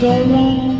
道路。